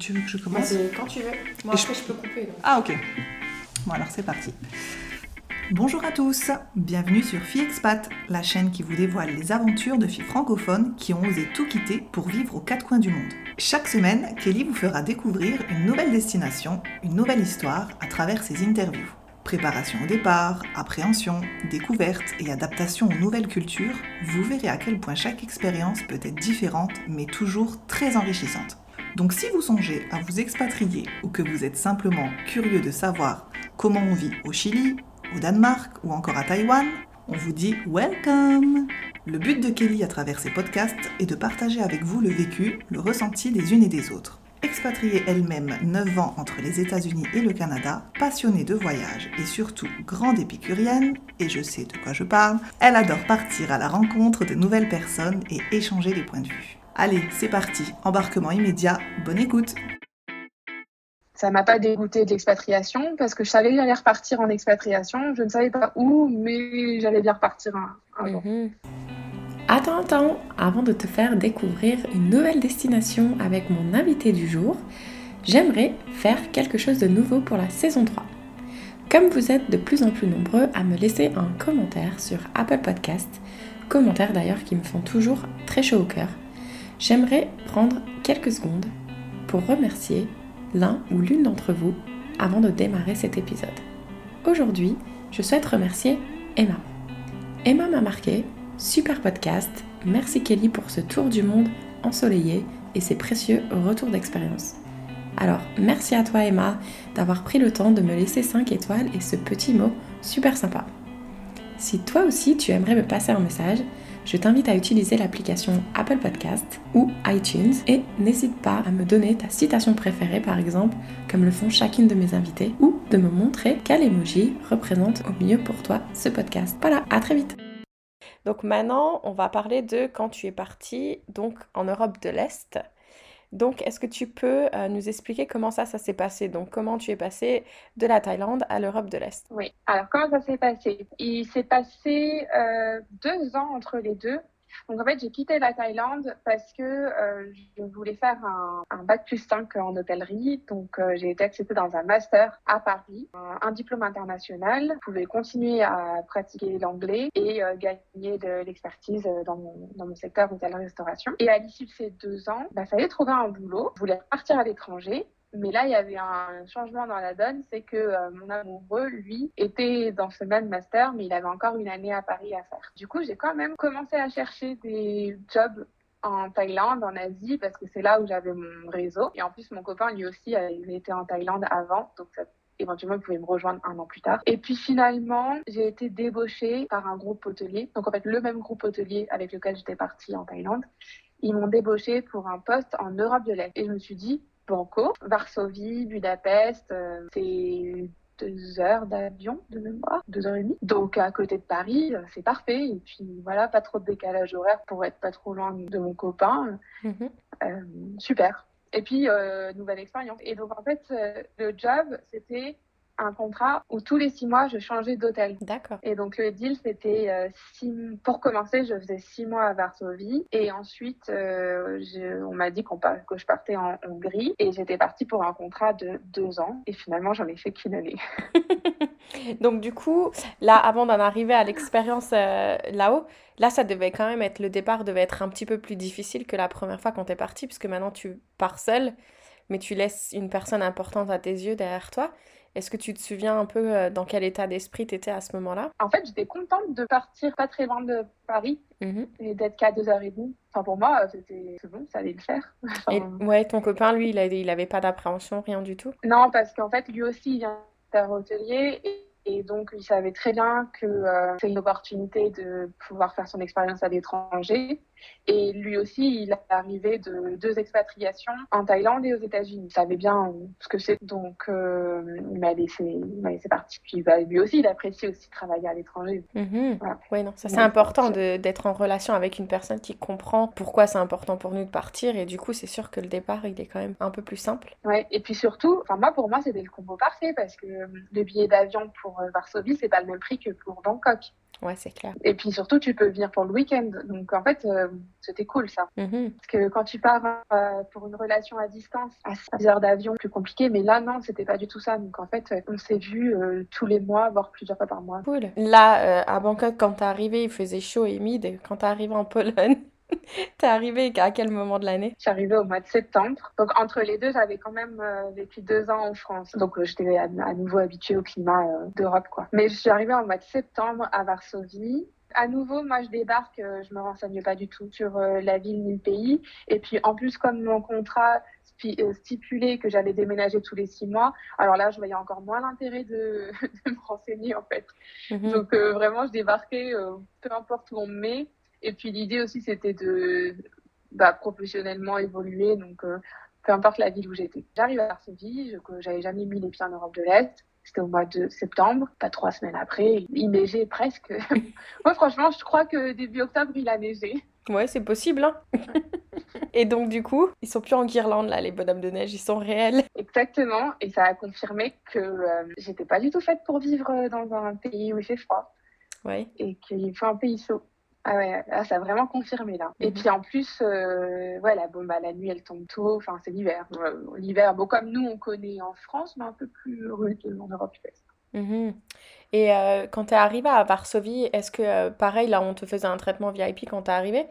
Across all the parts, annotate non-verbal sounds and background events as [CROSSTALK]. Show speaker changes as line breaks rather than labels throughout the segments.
tu veux que je commence
Quand tu veux. Moi, après, je peux couper.
Ah, ok. Bon, alors c'est parti. Bonjour à tous, bienvenue sur Fille Expat, la chaîne qui vous dévoile les aventures de filles francophones qui ont osé tout quitter pour vivre aux quatre coins du monde. Chaque semaine, Kelly vous fera découvrir une nouvelle destination, une nouvelle histoire à travers ses interviews. Préparation au départ, appréhension, découverte et adaptation aux nouvelles cultures, vous verrez à quel point chaque expérience peut être différente mais toujours très enrichissante. Donc si vous songez à vous expatrier ou que vous êtes simplement curieux de savoir comment on vit au Chili, au Danemark ou encore à Taïwan, on vous dit welcome Le but de Kelly à travers ses podcasts est de partager avec vous le vécu, le ressenti des unes et des autres. Expatriée elle-même 9 ans entre les États-Unis et le Canada, passionnée de voyage et surtout grande épicurienne, et je sais de quoi je parle, elle adore partir à la rencontre de nouvelles personnes et échanger des points de vue. Allez, c'est parti, embarquement immédiat, bonne écoute
ça m'a pas dégoûté de l'expatriation parce que je savais que j'allais repartir en expatriation. Je ne savais pas où, mais j'allais bien repartir un, jour.
Mhm. Attends, attends, avant de te faire découvrir une nouvelle destination avec mon invité du jour, j'aimerais faire quelque chose de nouveau pour la saison 3. Comme vous êtes de plus en plus nombreux à me laisser un commentaire sur Apple Podcast, commentaires d'ailleurs qui me font toujours très chaud au cœur, j'aimerais prendre quelques secondes pour remercier l'un ou l'une d'entre vous avant de démarrer cet épisode. Aujourd'hui, je souhaite remercier Emma. Emma m'a marqué, super podcast, merci Kelly pour ce tour du monde ensoleillé et ses précieux retours d'expérience. Alors, merci à toi Emma d'avoir pris le temps de me laisser 5 étoiles et ce petit mot super sympa. Si toi aussi tu aimerais me passer un message, je t'invite à utiliser l'application Apple Podcast ou iTunes et n'hésite pas à me donner ta citation préférée par exemple, comme le font chacune de mes invités, ou de me montrer quel emoji représente au mieux pour toi ce podcast. Voilà, à très vite Donc maintenant, on va parler de quand tu es parti donc en Europe de l'Est. Donc, est-ce que tu peux euh, nous expliquer comment ça, ça s'est passé? Donc, comment tu es passé de la Thaïlande à l'Europe de l'Est?
Oui. Alors, comment ça s'est passé? Il s'est passé euh, deux ans entre les deux. Donc en fait, j'ai quitté la Thaïlande parce que euh, je voulais faire un, un, bac plus 5 en hôtellerie. Donc euh, j'ai été acceptée dans un master à Paris, un, diplôme international. Je pouvais continuer à pratiquer l'anglais et euh, gagner de l'expertise dans mon, dans mon secteur hôtellerie-restauration. Et à l'issue de ces deux ans, bah, fallait trouver un boulot. Je voulais partir à l'étranger mais là, il y avait un changement dans la donne, c'est que euh, mon amoureux, lui, était dans ce même master, mais il avait encore une année à Paris à faire. Du coup, j'ai quand même commencé à chercher des jobs en Thaïlande, en Asie, parce que c'est là où j'avais mon réseau. Et en plus, mon copain, lui aussi, il était en Thaïlande avant, donc éventuellement il pouvait me rejoindre un an plus tard. Et puis finalement, j'ai été débauchée par un groupe hôtelier. Donc en fait, le même groupe hôtelier avec lequel j'étais partie en Thaïlande. Ils m'ont débauchée pour un poste en Europe de l'Est. Et je me suis dit, Banco, Varsovie, Budapest, euh, c'est deux heures d'avion de mémoire, deux heures et demie. Donc à côté de Paris, euh, c'est parfait. Et puis voilà, pas trop de décalage horaire pour être pas trop loin de mon copain. Mhm. Euh, super. Et puis nouvelle expérience. Et donc en fait, le job, c'était un contrat où tous les six mois, je changeais d'hôtel.
D'accord.
Et donc le deal, c'était euh, six... pour commencer, je faisais six mois à Varsovie et ensuite, euh, on m'a dit qu'on que je partais en Hongrie et j'étais partie pour un contrat de deux ans et finalement, j'en ai fait qu'une année. [LAUGHS]
donc du coup, là, avant d'en arriver à l'expérience euh, là-haut, là, ça devait quand même être le départ devait être un petit peu plus difficile que la première fois quand tu es partie puisque maintenant tu pars seule mais tu laisses une personne importante à tes yeux derrière toi. Est-ce que tu te souviens un peu euh, dans quel état d'esprit tu étais à ce moment-là?
En fait, j'étais contente de partir pas très loin de Paris mhm. et d'être qu'à deux heures et demie. Enfin, pour moi, c'était bon, ça allait le faire. [LAUGHS]
et, ouais, ton copain, lui, il, avait, il avait pas d'appréhension, rien du tout?
Non, parce qu'en fait, lui aussi, il vient d'un hôtelier et et donc, il savait très bien que euh, c'est une opportunité de pouvoir faire son expérience à l'étranger. Et lui aussi, il est arrivé de deux expatriations en Thaïlande et aux États-Unis. Il savait bien ce que c'est. Donc, euh, il m'a laissé, laissé partir. Puis, bah, lui aussi, il apprécie aussi travailler à l'étranger.
Mhm. Oui, non, ça c'est important d'être en relation avec une personne qui comprend pourquoi c'est important pour nous de partir. Et du coup, c'est sûr que le départ, il est quand même un peu plus simple.
Ouais, et puis surtout, moi, pour moi, c'était le combo parfait parce que le billet d'avion pour euh, Varsovie, c'est pas le même prix que pour Bangkok.
Ouais, c'est clair.
Et puis surtout, tu peux venir pour le week-end. Donc en fait, euh, c'était cool ça.
Mhm.
Parce que quand tu pars euh, pour une relation à distance, à 6 heures d'avion, plus compliqué. Mais là, non, c'était pas du tout ça. Donc en fait, on s'est vus euh, tous les mois, voire plusieurs fois par mois.
Cool. Là, à Bangkok, quand t'es arrivé, il faisait chaud et humide. Quand t'es arrivé en Pologne, [LAUGHS] t'es arrivé à quel moment de l'année?
Je suis arrivée au mois de septembre. Donc entre les deux, j'avais quand même euh, vécu deux ans en France. Donc euh, j'étais à, à nouveau habituée au climat euh, d'Europe, quoi. Mais je suis arrivée au mois de septembre à Varsovie. À nouveau, moi, je débarque, je me renseigne pas du tout sur la ville ni le pays. Et puis, en plus, comme mon contrat stipulait que j'allais déménager tous les six mois, alors là, je voyais encore moins l'intérêt de, [LAUGHS] de me renseigner, en fait.
Mhm.
Donc, vraiment, je débarquais, peu importe où on me met. Et puis, l'idée aussi, c'était de bah, professionnellement évoluer. Donc, euh, peu importe la ville où j'étais. J'arrive à Varsovie, j'avais jamais mis les pieds en Europe de l'Est. C'était au mois de septembre, pas trois semaines après. Il neigeait presque. [LAUGHS] Moi, franchement, je crois que début octobre, il a neigé.
Ouais, c'est possible, hein. [LAUGHS] Et donc, du coup, ils sont plus en guirlande, là, les bonhommes de neige, ils sont réels.
Exactement. Et ça a confirmé que euh, j'étais pas du tout faite pour vivre dans un pays où il fait froid
Ouais.
et qu'il faut un pays chaud. Ah ouais, là, ça a vraiment confirmé là. Et
Mhm.
puis en plus, euh, voilà, bon, bah, la nuit elle tombe tôt, enfin c'est l'hiver. Euh, l'hiver, bon, comme nous on connaît en France, mais un peu plus rude en Europe l'Est.
Mhm. Et euh, quand t'es arrivé à Varsovie, est-ce que, euh, pareil, là, on te faisait un traitement VIP quand t'es arrivé?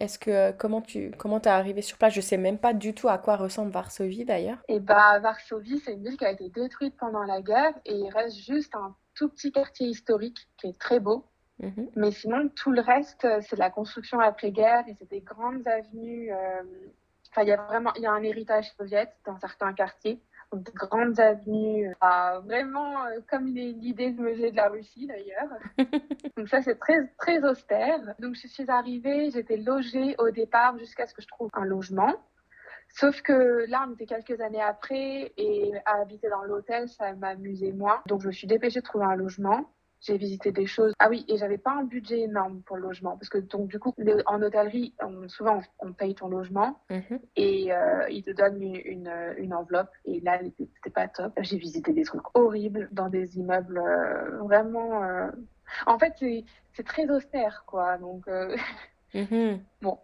Est-ce que, comment tu, comment t'es arrivé sur place? Je sais même pas du tout à quoi ressemble Varsovie, d'ailleurs.
Et bah, Varsovie, c'est une ville qui a été détruite pendant la guerre et il reste juste un tout petit quartier historique qui est très beau.
Mhm.
Mais sinon, tout le reste, euh, c'est de la construction après-guerre et c'est des grandes avenues. euh, Enfin, il y a vraiment, y a un héritage soviète dans certains quartiers. Donc, des grandes avenues, euh, vraiment euh, comme l'idée de musée de la Russie d'ailleurs. [LAUGHS] Donc ça, c'est très, très austère. Donc je suis arrivée, j'étais logée au départ jusqu'à ce que je trouve un logement. Sauf que là, on était quelques années après et à habiter dans l'hôtel, ça m'amusait moins. Donc je me suis dépêchée de trouver un logement. J'ai visité des choses. Ah oui, et j'avais pas un budget énorme pour le logement parce que donc du coup, en hôtellerie, on- souvent on, on paye ton logement
Mhm.
et euh, ils te donnent une, une, une enveloppe. Et là, c'était pas top. J'ai visité des trucs horribles dans des immeubles euh, vraiment. euh, En fait, c'est très austère, quoi. Donc, [LAUGHS]
Mhm.
Bon.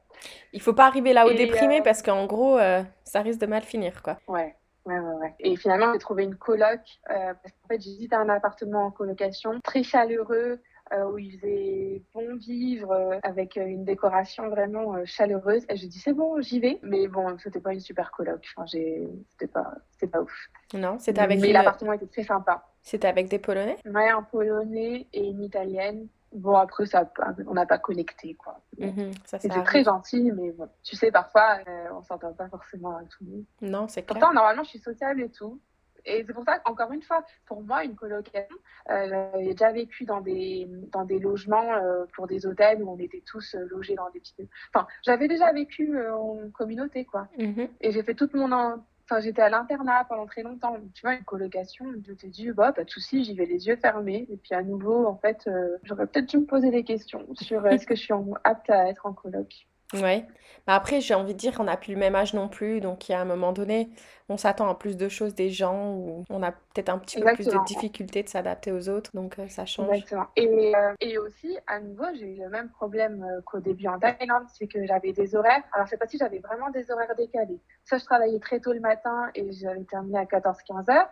Il faut pas arriver là-haut déprimé parce qu'en gros, ça risque de mal finir, quoi.
ouais. Ouais, ouais, ouais. Et finalement, j'ai trouvé une coloc euh, parce qu'en fait, j'ai visité un appartement en colocation très chaleureux euh, où il faisait bon vivre euh, avec euh, une décoration vraiment chaleureuse. Et j'ai dit c'est bon, j'y vais. Mais bon, c'était pas une super coloc. Enfin, c'était pas, c'était pas ouf.
Non, c'était avec
Mais
une-
l'appartement était très sympa.
c'était avec des Polonais?
Ouais, un polonais et une italienne. Bon, après, ça, on n'a pas connecté, quoi.
Mhm.
C'était très gentil, mais bon, tu sais, parfois, euh, on s'entend pas forcément avec tout le monde.
Non, c'est clair.
Pourtant, normalement, je suis sociable et tout. Et c'est pour ça qu'encore une fois, pour moi, une colocation, euh, j'ai déjà vécu dans des, dans des logements euh, pour des hôtels où on était tous euh, logés dans des petits... Enfin, j'avais déjà vécu euh, en communauté, quoi.
Mhm.
Et j'ai fait toute mon... en- Enfin, j'étais à l'internat pendant très longtemps. Tu vois, une colocation, je t'ai dit, bah, pas de souci, j'y vais les yeux fermés. Et puis, à nouveau, en fait, euh, j'aurais peut-être dû me poser des questions sur euh, [LAUGHS] est-ce que je suis en- apte à être en coloc?
Ouais. Bah après, j'ai envie de dire qu'on n'a plus le même âge non plus, donc il y a un moment donné, on s'attend à plus de choses des gens, ou on a peut-être un petit peu plus de
Exactement.
difficultés de s'adapter aux autres, donc euh, ça change.
Exactement. Et, euh, et aussi, à nouveau, j'ai eu le même problème euh, qu'au début en Thaïlande, c'est que j'avais des horaires. Alors, cette fois-ci, j'avais vraiment des horaires décalés. Soit je travaillais très tôt le matin et j'avais terminé à 14-15 heures,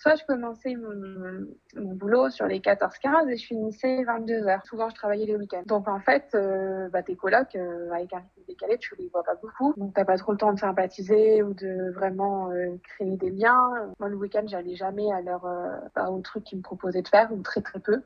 soit je commençais mon, mon boulot sur les 14-15 et je finissais 22 heures. Souvent, je travaillais les week-ends. Donc, en fait, euh, bah, tes colocs, euh, avec un rythme décalé, tu les vois pas beaucoup. Donc, t'as pas trop le temps de sympathiser ou de vraiment euh, créer des liens. Moi, le week-end, j'allais jamais à leur, bah, au truc qu'ils me proposaient de faire ou très très peu.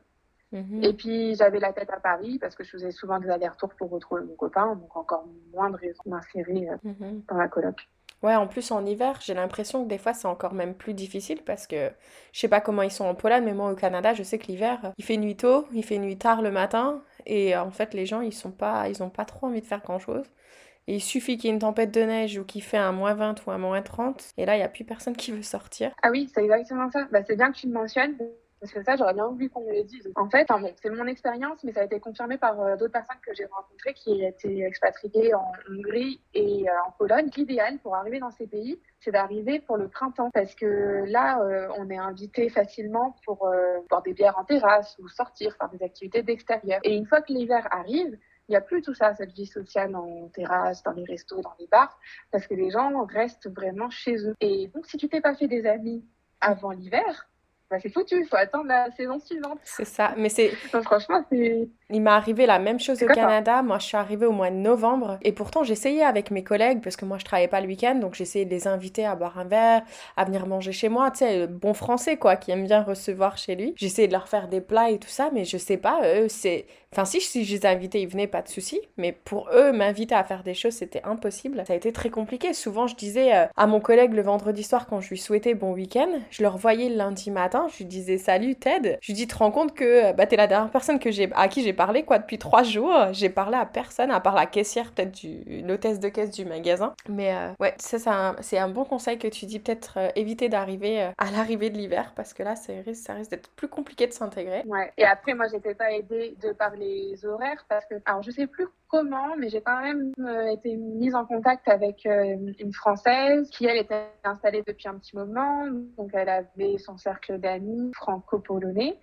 Mhm.
Et puis j'avais la tête à Paris parce que je faisais souvent des allers-retours pour retrouver mon copain, donc encore moins de raison d'insérer
Mhm.
dans la coloc.
Ouais, en plus en hiver, j'ai l'impression que des fois c'est encore même plus difficile parce que je sais pas comment ils sont en Pologne, mais moi au Canada, je sais que l'hiver, il fait nuit tôt, il fait nuit tard le matin, et en fait les gens ils sont pas, ils ont pas trop envie de faire grand-chose. Et il suffit qu'il y ait une tempête de neige ou qu'il fait un moins 20 ou un moins 30, et là il y a plus personne qui veut sortir.
Ah oui, c'est exactement ça. Bah, c'est bien que tu le mentionnes. Parce que ça, j'aurais bien voulu qu'on me le dise. En fait, bon, c'est mon expérience, mais ça a été confirmé par euh, d'autres personnes que j'ai rencontrées qui étaient expatriées en Hongrie et euh, en Pologne. L'idéal pour arriver dans ces pays, c'est d'arriver pour le printemps. Parce que là, euh, on est invité facilement pour boire des bières en terrasse ou sortir, faire des activités d'extérieur. Et une fois que l'hiver arrive, il n'y a plus tout ça, cette vie sociale en terrasse, dans les restos, dans les bars, parce que les gens restent vraiment chez eux. Et donc, si tu t'es pas fait des amis avant l'hiver, bah, c'est foutu, il faut attendre la saison suivante.
C'est ça, mais c'est.
franchement, c'est.
Il m'est arrivé la même chose au Canada. Moi, je suis arrivée au mois de novembre et pourtant, j'essayais avec mes collègues parce que moi, je travaillais pas le week-end, donc j'essayais de les inviter à boire un verre, à venir manger chez moi. Tu sais, bon français, quoi, qui aime bien recevoir chez lui. J'essayais de leur faire des plats et tout ça, mais je sais pas, eux, c'est. Enfin, si, si je les invitais, ils venaient, pas de souci. Mais pour eux, m'inviter à faire des choses, c'était impossible. Ça a été très compliqué. Souvent, je disais euh, à mon collègue le vendredi soir, quand je lui souhaitais bon week-end, je le revoyais le lundi matin, je lui disais salut Ted. Je lui dis, te rends compte que bah, t'es la dernière personne que à qui j'ai parlé, quoi, depuis trois jours. J'ai parlé à personne, à part la caissière, peut-être du, l'hôtesse de caisse du magasin. Mais euh, ouais, ça, c'est un, bon conseil que tu dis, peut-être euh, éviter d'arriver à l'arrivée de l'hiver, parce que là, ça risque, ça risque d'être plus compliqué de s'intégrer.
Ouais, et après, moi, j'étais pas aidée de parler les horaires parce que, alors je sais plus comment, mais j'ai quand même euh, été mise en contact avec euh, une Française qui, elle, était installée depuis un petit moment. Donc, elle avait son cercle d'amis franco-polonais.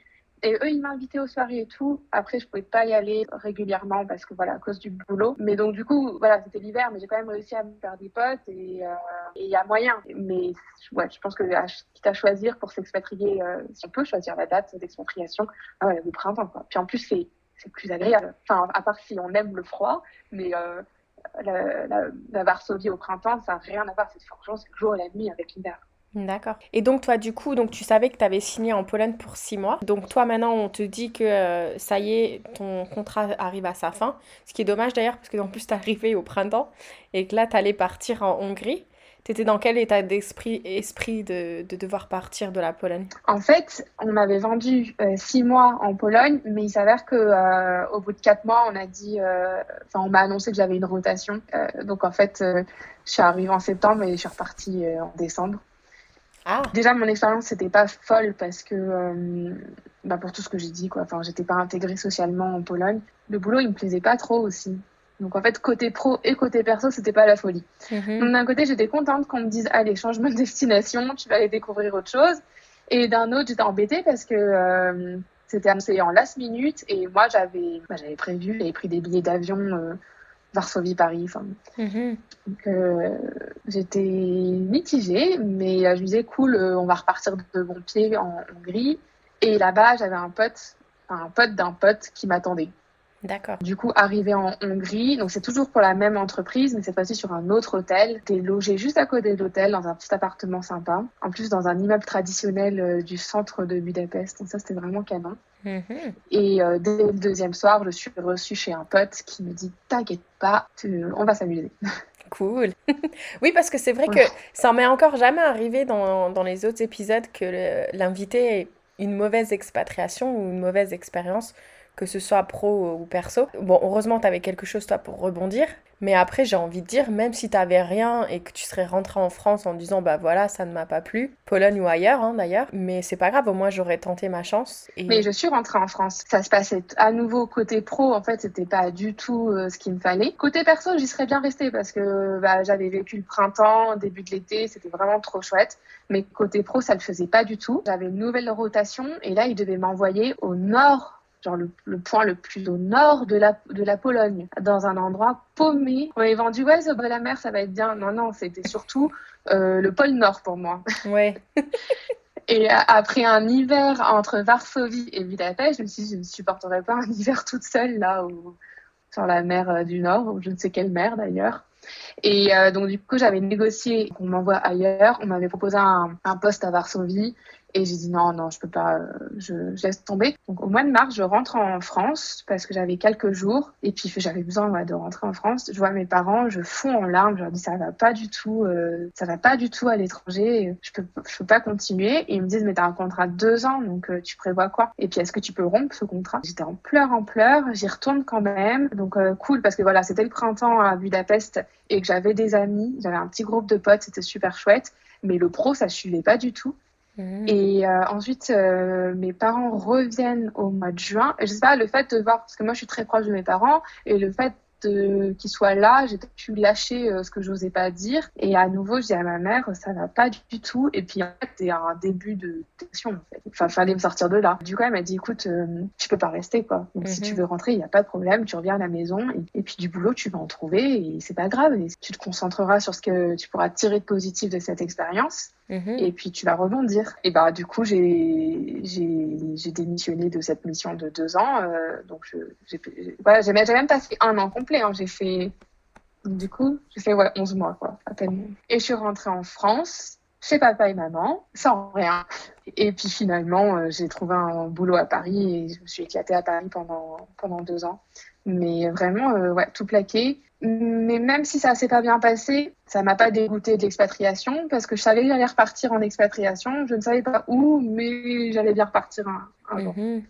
Et eux, ils m'invitaient aux soirées et tout. Après, je pouvais pas y aller régulièrement parce que voilà, à cause du boulot. Mais donc, du coup, voilà, c'était l'hiver, mais j'ai quand même réussi à me faire des potes et euh, il y a moyen. Mais ouais, je pense que quitte à choisir pour s'expatrier, si on peut choisir la date d'expatriation, ah ouais, le printemps, quoi. Puis en plus, c'est c'est plus agréable. Enfin, à part si on aime le froid, mais euh, la, Varsovie au printemps, ça n'a rien à voir. C'est forcément c'est le jour la nuit avec l'hiver.
D'accord. Et donc toi, du coup, donc tu savais que tu avais signé en Pologne pour six mois. Donc toi, maintenant, on te dit que euh, ça y est, ton contrat arrive à sa fin. Ce qui est dommage d'ailleurs, parce que en plus, tu arrivé au printemps et que là, tu allais partir en Hongrie. T'étais dans quel état d'esprit esprit de, de, devoir partir de la Pologne?
En fait, on m'avait vendu euh, six mois en Pologne, mais il s'avère que euh, au bout de quatre mois, on a dit, euh, enfin, on m'a annoncé que j'avais une rotation. donc en fait, je suis arrivée en septembre et je suis repartie en décembre. Ah. Déjà, mon expérience n'était pas folle parce que, bah, pour tout ce que j'ai dit, quoi. Enfin, j'étais pas intégrée socialement en Pologne. Le boulot, il me plaisait pas trop aussi. Donc en fait, côté pro et côté perso, c'était pas la folie. Mhm. Donc d'un côté, j'étais contente qu'on me dise allez, changement de destination, tu vas aller découvrir autre chose. Et d'un autre, j'étais embêtée parce que euh, c'était annoncé en last minute et moi j'avais bah, j'avais prévu, j'avais pris des billets d'avion euh, Varsovie-Paris. Enfin, mhm. Donc euh, j'étais mitigée, mais je me disais cool, on va repartir de bon pied en Hongrie. Et là-bas, j'avais un pote, un pote d'un pote qui m'attendait.
D'accord.
Du coup, arrivé en Hongrie, donc c'est toujours pour la même entreprise, mais cette fois-ci sur un autre hôtel. T'es logé juste à côté de l'hôtel, dans un petit appartement sympa. En plus, dans un immeuble traditionnel euh, du centre de Budapest. Donc ça, c'était vraiment canon. Mm-hmm. Et euh, dès le deuxième soir, je suis reçue chez un pote qui me dit T'inquiète pas, on va s'amuser. [LAUGHS]
Cool. [LAUGHS] oui, parce que c'est vrai que ça m'est encore jamais arrivé dans, dans les autres épisodes que l'invité ait une mauvaise expatriation ou une mauvaise expérience que ce soit pro ou perso. Bon, heureusement, tu avais quelque chose, toi, pour rebondir. Mais après, j'ai envie de dire, même si tu n'avais rien et que tu serais rentré en France en disant, bah voilà, ça ne m'a pas plu, Pologne ou ailleurs, hein, d'ailleurs, mais c'est pas grave, au moins j'aurais tenté ma chance.
Mais je suis rentrée en France. Ça se passait à nouveau côté pro, en fait, c'était pas du tout euh, ce qu'il me fallait. Côté perso, j'y serais bien restée parce que bah, j'avais vécu le printemps, début de l'été, c'était vraiment trop chouette. Mais côté pro, ça le faisait pas du tout. J'avais une nouvelle rotation et là, il devait m'envoyer au nord genre le, point le plus au nord de la, de la Pologne, dans un endroit paumé. On m'avait vendu, ouais, au bord de la mer, ça va être bien. Non, non, c'était surtout euh, le pôle Nord pour moi.
Ouais. [LAUGHS]
Et après un hiver entre Varsovie et Budapest, je me suis dit, je ne supporterais pas un [LAUGHS] hiver toute seule là, sur la mer euh, du Nord, ou je ne sais quelle mer d'ailleurs. Et euh, donc du coup, j'avais négocié qu'on m'envoie ailleurs. On m'avait proposé un, un poste à Varsovie et j'ai dit non, non, je peux pas, euh, je, laisse tomber. Donc au mois de mars, je rentre en France parce que j'avais quelques jours et puis j'avais besoin de rentrer en France. Je vois mes parents, je fonds en larmes, je leur dis ça va pas du tout, euh, ça va pas du tout à l'étranger, je peux, je peux pas continuer. Et ils me disent mais t'as un contrat de deux ans, donc euh, tu prévois quoi? Et puis est-ce que tu peux rompre ce contrat? J'étais en pleurs, en pleurs, j'y retourne quand même. Donc cool parce que voilà, c'était le printemps à Budapest et que j'avais des amis, j'avais un petit groupe de potes, c'était super chouette. Mais le pro, ça suivait pas du tout. Mmh. Et euh, ensuite, euh, mes parents reviennent au mois de juin. Et je sais pas, le fait de voir, parce que moi je suis très proche de mes parents, et le fait qu'il soit là, j'ai pu lâcher euh, ce que j'osais pas dire. Et à nouveau, je dis à ma mère, ça va pas du tout. Et puis en fait, c'est un début de tension. En fait. Enfin, fallait me sortir de là. Du coup, elle m'a dit, écoute, tu peux pas rester quoi. Donc si tu mhm. veux rentrer, il y a pas de problème. Tu reviens à la maison et, puis du boulot, tu vas en trouver et c'est pas grave. Et tu te concentreras sur ce que tu pourras tirer de positif de cette expérience. Mhm. Et puis tu vas rebondir. Et bah du coup j'ai démissionné de cette mission de deux ans. Euh, donc j'ai voilà, j'ai même passé un an complet. Hein. J'ai fait du coup j'ai fait ouais 11 mois quoi à peine. Et je suis rentrée en France chez papa et maman sans rien. Et puis finalement euh, j'ai trouvé un boulot à Paris et je me suis éclatée à Paris pendant pendant deux ans. Mais vraiment euh, ouais tout plaqué. Mais même si ça s'est pas bien passé, ça m'a pas dégoûté de l'expatriation parce que je savais que j'allais repartir en expatriation. Je ne savais pas où, mais j'allais bien repartir un, jour. Mhm.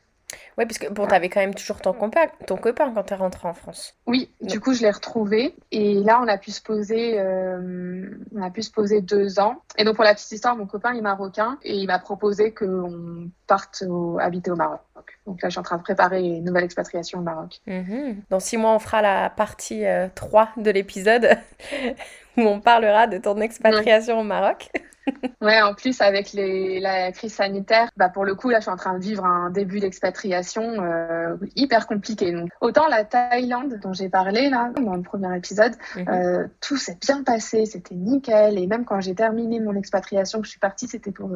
Ouais, parce que bon, t'avais quand même toujours ton copain, ton copain quand t'es rentrée en France.
Oui, du coup, je l'ai retrouvé. Et là, on a pu se poser, euh, on a pu se poser deux ans. Et donc, pour la petite histoire, mon copain est marocain et il m'a proposé qu'on parte habiter au Maroc. Donc là, je suis en train de préparer une nouvelle expatriation au Maroc.
Mhm. Dans six mois, on fera la partie 3 euh, de l'épisode [LAUGHS] où on parlera de ton expatriation au Maroc.
ouais, en plus avec les, la crise sanitaire, bah pour le coup là, je suis en train de vivre un début d'expatriation euh, hyper compliqué. Donc autant la Thaïlande dont j'ai parlé là dans le premier épisode, mhm. euh, tout s'est bien passé, c'était nickel. Et même quand j'ai terminé mon expatriation, que je suis partie, c'était pour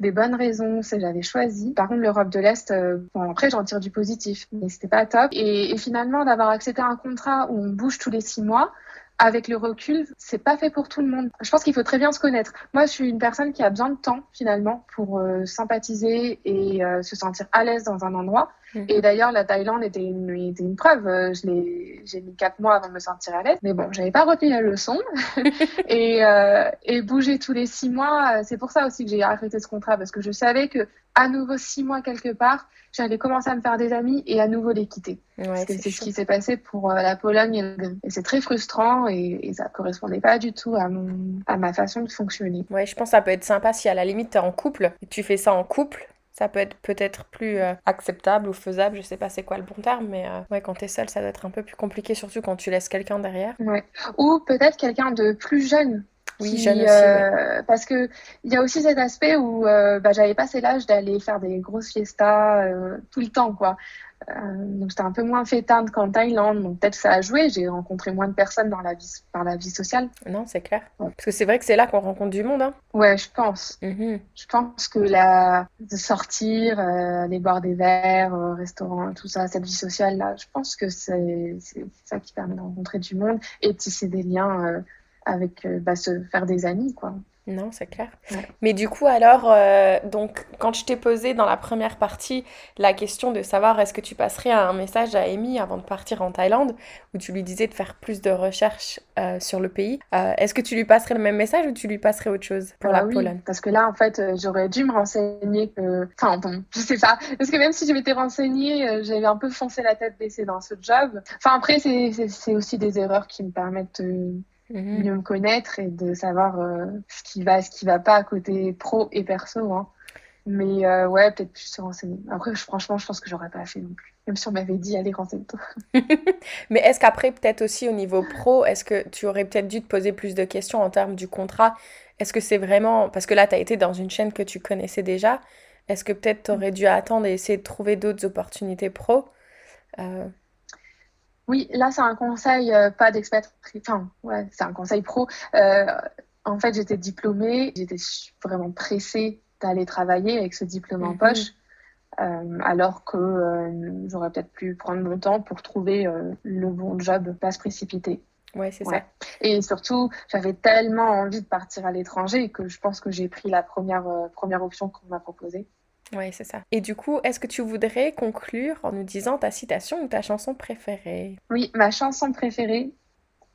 des bonnes raisons, c'est j'avais choisi. Par contre, l'Europe de l'Est, euh, bon, après j'en tire du positif, mais c'était pas top. Et, et finalement, d'avoir accepté un contrat où on bouge tous les six mois, avec le recul, c'est pas fait pour tout le monde. Je pense qu'il faut très bien se connaître. Moi, je suis une personne qui a besoin de temps finalement pour euh, sympathiser et euh, se sentir à l'aise dans un endroit. Mhm. Et d'ailleurs, la Thaïlande était une, était une preuve. Euh, je l'ai, j'ai mis quatre mois avant de me sentir à l'aise, mais bon, j'avais pas retenu la leçon. [LAUGHS] et, et bouger tous les six mois, c'est pour ça aussi que j'ai arrêté ce contrat parce que je savais que à nouveau six mois quelque part, j'allais commencer à me faire des amis et à nouveau les quitter. c'est ce qui s'est passé pour euh, la Pologne et c'est très frustrant et, et, ça correspondait pas du tout à, mon, à ma façon de fonctionner.
Ouais, je pense que ça peut être sympa si à la limite tu es en couple et tu fais ça en couple. Ça peut être peut-être plus euh, acceptable ou faisable, je sais pas c'est quoi le bon terme, mais euh, ouais, quand tu es seul, ça doit être un peu plus compliqué, surtout quand tu laisses quelqu'un derrière.
Ou peut-être quelqu'un de plus jeune
oui, aussi. Euh,
parce que il y a aussi cet aspect où euh, bah, j'avais passé l'âge d'aller faire des grosses fiestas euh, tout le temps, quoi. donc j'étais un peu moins fêtante qu'en Thaïlande, donc peut-être ça a joué. J'ai rencontré moins de personnes dans la vie, par la vie sociale.
Non, c'est clair. Parce que c'est vrai que c'est là qu'on rencontre du monde. Hein.
Ouais, je pense. Mhm. Je pense que la de sortir, aller boire des verres, au restaurant, tout ça, cette vie sociale là, je pense que c'est ça qui permet de rencontrer du monde et de tisser des liens avec euh, bah, se faire des amis, quoi.
Non, c'est clair. Mais du coup, alors, euh, donc, quand je t'ai posé dans la première partie la question de savoir est-ce que tu passerais un message à Amy avant de partir en Thaïlande, où tu lui disais de faire plus de recherches euh, sur le pays, est-ce que tu lui passerais le même message ou tu lui passerais autre chose pour
la
oui, Pologne?
Parce que là, en fait, j'aurais dû me renseigner que. Enfin, bon, [LAUGHS] je sais pas. Parce que même si je m'étais renseignée, j'avais un peu foncé la tête baissée dans ce job. Enfin, après, c'est aussi des erreurs qui me permettent Mhm. mieux me connaître et de savoir euh, ce qui va, ce qui va pas à côté pro et perso. Hein. Mais euh, ouais, peut-être plus se renseigner. Après, franchement, je pense que j'aurais pas fait non plus. Même si on m'avait dit, allez, renseigne-toi. [LAUGHS]
Mais est-ce qu'après, peut-être aussi au niveau pro, est-ce que tu aurais peut-être dû te poser plus de questions en termes du contrat? Est-ce que c'est vraiment. Parce que là, tu as été dans une chaîne que tu connaissais déjà. Est-ce que peut-être tu aurais dû attendre et essayer de trouver d'autres opportunités pro? Euh,
oui, là, c'est un conseil, euh, pas d'expatriation. Enfin, ouais, c'est un conseil pro. Euh, en fait, j'étais diplômée, j'étais vraiment pressée d'aller travailler avec ce diplôme en mhm. poche. Euh, alors que j'aurais peut-être pu prendre mon temps pour trouver le bon job, pas se précipiter.
Ouais, c'est ça.
Et surtout, j'avais tellement envie de partir à l'étranger que je pense que j'ai pris la première, première option qu'on m'a proposée.
Oui, c'est ça. Et du coup, est-ce que tu voudrais conclure en nous disant ta citation ou ta chanson préférée?
Oui, ma chanson préférée.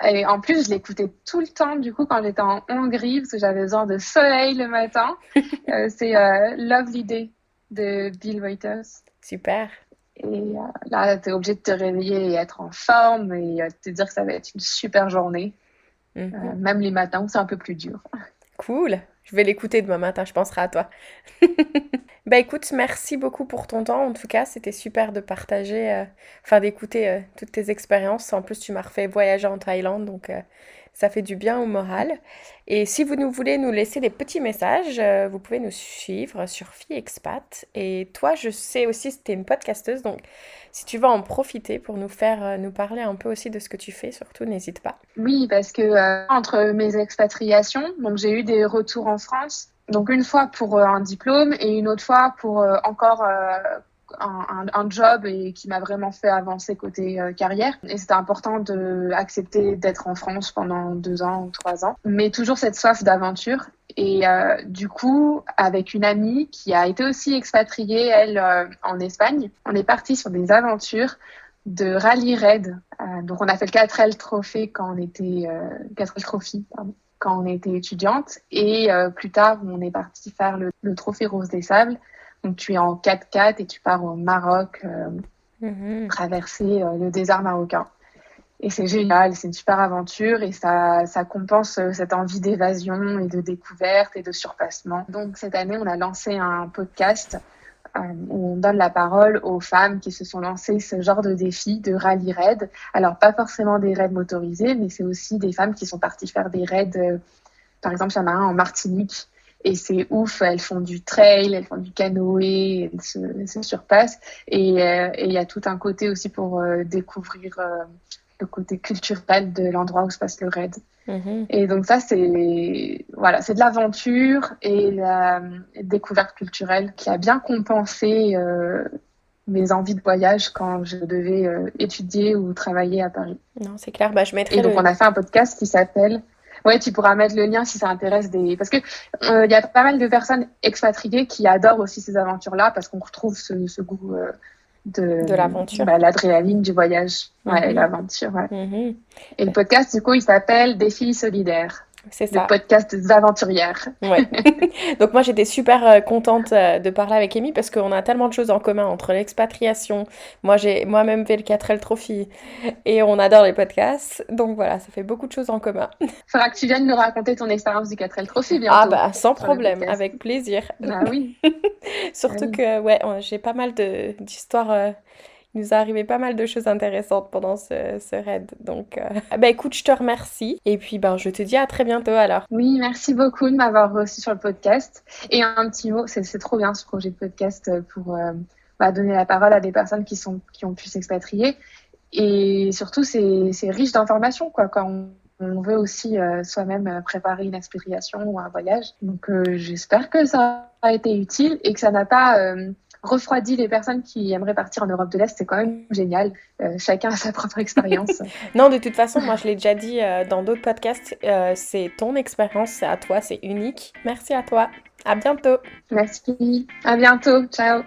Et en plus, je l'écoutais tout le temps, du coup, quand j'étais en Hongrie, parce que j'avais besoin de soleil le matin. [LAUGHS] Euh, c'est euh, Lovely Day de Bill Waiters.
Super.
Et euh, là, tu es obligé de te réveiller et être en forme et te dire que ça va être une super journée. Mhm. même les matins où c'est un peu plus dur.
Cool. Je vais l'écouter demain matin, je penserai à toi. [LAUGHS] bah écoute, merci beaucoup pour ton temps. En tout cas, c'était super de partager, euh, enfin d'écouter euh, toutes tes expériences. En plus, tu m'as refait voyager en Thaïlande, donc euh, ça fait du bien au moral. Et si vous nous voulez nous laisser des petits messages, vous pouvez nous suivre sur Fille Expat. Et toi, je sais aussi que tu es une podcasteuse, donc si tu vas en profiter pour nous faire nous parler un peu aussi de ce que tu fais, surtout n'hésite pas.
Oui, parce que entre mes expatriations, donc j'ai eu des retours en France donc une fois pour euh, un diplôme et une autre fois pour euh, encore euh, un, job et qui m'a vraiment fait avancer côté carrière. Et c'était important de accepter d'être en France pendant deux ans ou trois ans, mais toujours cette soif d'aventure. Et du coup, avec une amie qui a été aussi expatriée, elle, en Espagne, on est parti sur des aventures de rallye raid. donc on a fait le 4L Trophy quand on était 4L Trophy, pardon quand on était étudiante. Et euh, plus tard, on est parti faire le, Trophée Rose des Sables. Donc, tu es en 4x4 et tu pars au Maroc, euh, mhm. traverser euh, le désert marocain. Et c'est génial, c'est une super aventure et ça, ça compense cette envie d'évasion et de découverte et de surpassement. Donc, cette année, on a lancé un podcast euh, on donne la parole aux femmes qui se sont lancées ce genre de défi de rallye raid. Alors pas forcément des raids motorisés, mais c'est aussi des femmes qui sont parties faire des raids. Euh, par exemple, il y en a un en Martinique et c'est ouf. Elles font du trail, elles font du canoë, elles se, surpassent. Euh, et il y a tout un côté aussi pour découvrir le côté culturel de l'endroit où se passe le raid. Mhm. Et donc ça, c'est voilà, c'est de l'aventure et la découverte culturelle qui a bien compensé euh, mes envies de voyage quand je devais euh, étudier ou travailler à Paris.
Non, c'est clair. Bah, je mettrai.
Et donc on a fait un podcast qui s'appelle. Ouais, tu pourras mettre le lien si ça intéresse des. Parce que euh, il y a pas mal de personnes expatriées qui adorent aussi ces aventures-là parce qu'on retrouve ce, ce goût de,
l'aventure.
Bah, l'adrénaline du voyage, ouais, mhm. l'aventure. Ouais. Mhm. Et le podcast, du coup, il s'appelle Défi solidaires. C'est ça. Le podcast des aventurières.
Ouais. [LAUGHS] [LAUGHS] Donc moi j'étais super euh, contente euh, de parler avec Amy parce qu'on a tellement de choses en commun entre l'expatriation. Moi j'ai moi-même fait le 4L Trophy et on adore les podcasts. Donc voilà, ça fait beaucoup de choses en commun.
Faudra que tu viennes nous raconter ton expérience du 4L Trophy bientôt.
Ah bah sans problème, avec plaisir.
Bah oui. [LAUGHS]
Surtout ah que ouais, j'ai pas mal d'histoires euh, il nous est arrivé pas mal de choses intéressantes pendant ce, raid. Donc, euh... bah [LAUGHS] écoute, je te remercie. Et puis, ben, je te dis à très bientôt alors.
Oui, merci beaucoup de m'avoir reçu sur le podcast. Et un petit mot, c'est trop bien ce projet de podcast pour euh, bah, donner la parole à des personnes qui, sont, qui ont pu s'expatrier. Et surtout, c'est riche d'informations, quand on veut aussi euh, soi-même préparer une expatriation ou un voyage. Donc euh, j'espère que ça a été utile et que ça n'a pas euh, refroidi les personnes qui aimeraient partir en Europe de l'Est. C'est quand même génial. chacun a sa propre expérience. [LAUGHS]
non, de toute façon, moi je l'ai déjà dit dans d'autres podcasts, c'est ton expérience, c'est à toi, c'est unique. Merci à toi. À bientôt.
Merci. À bientôt. Ciao.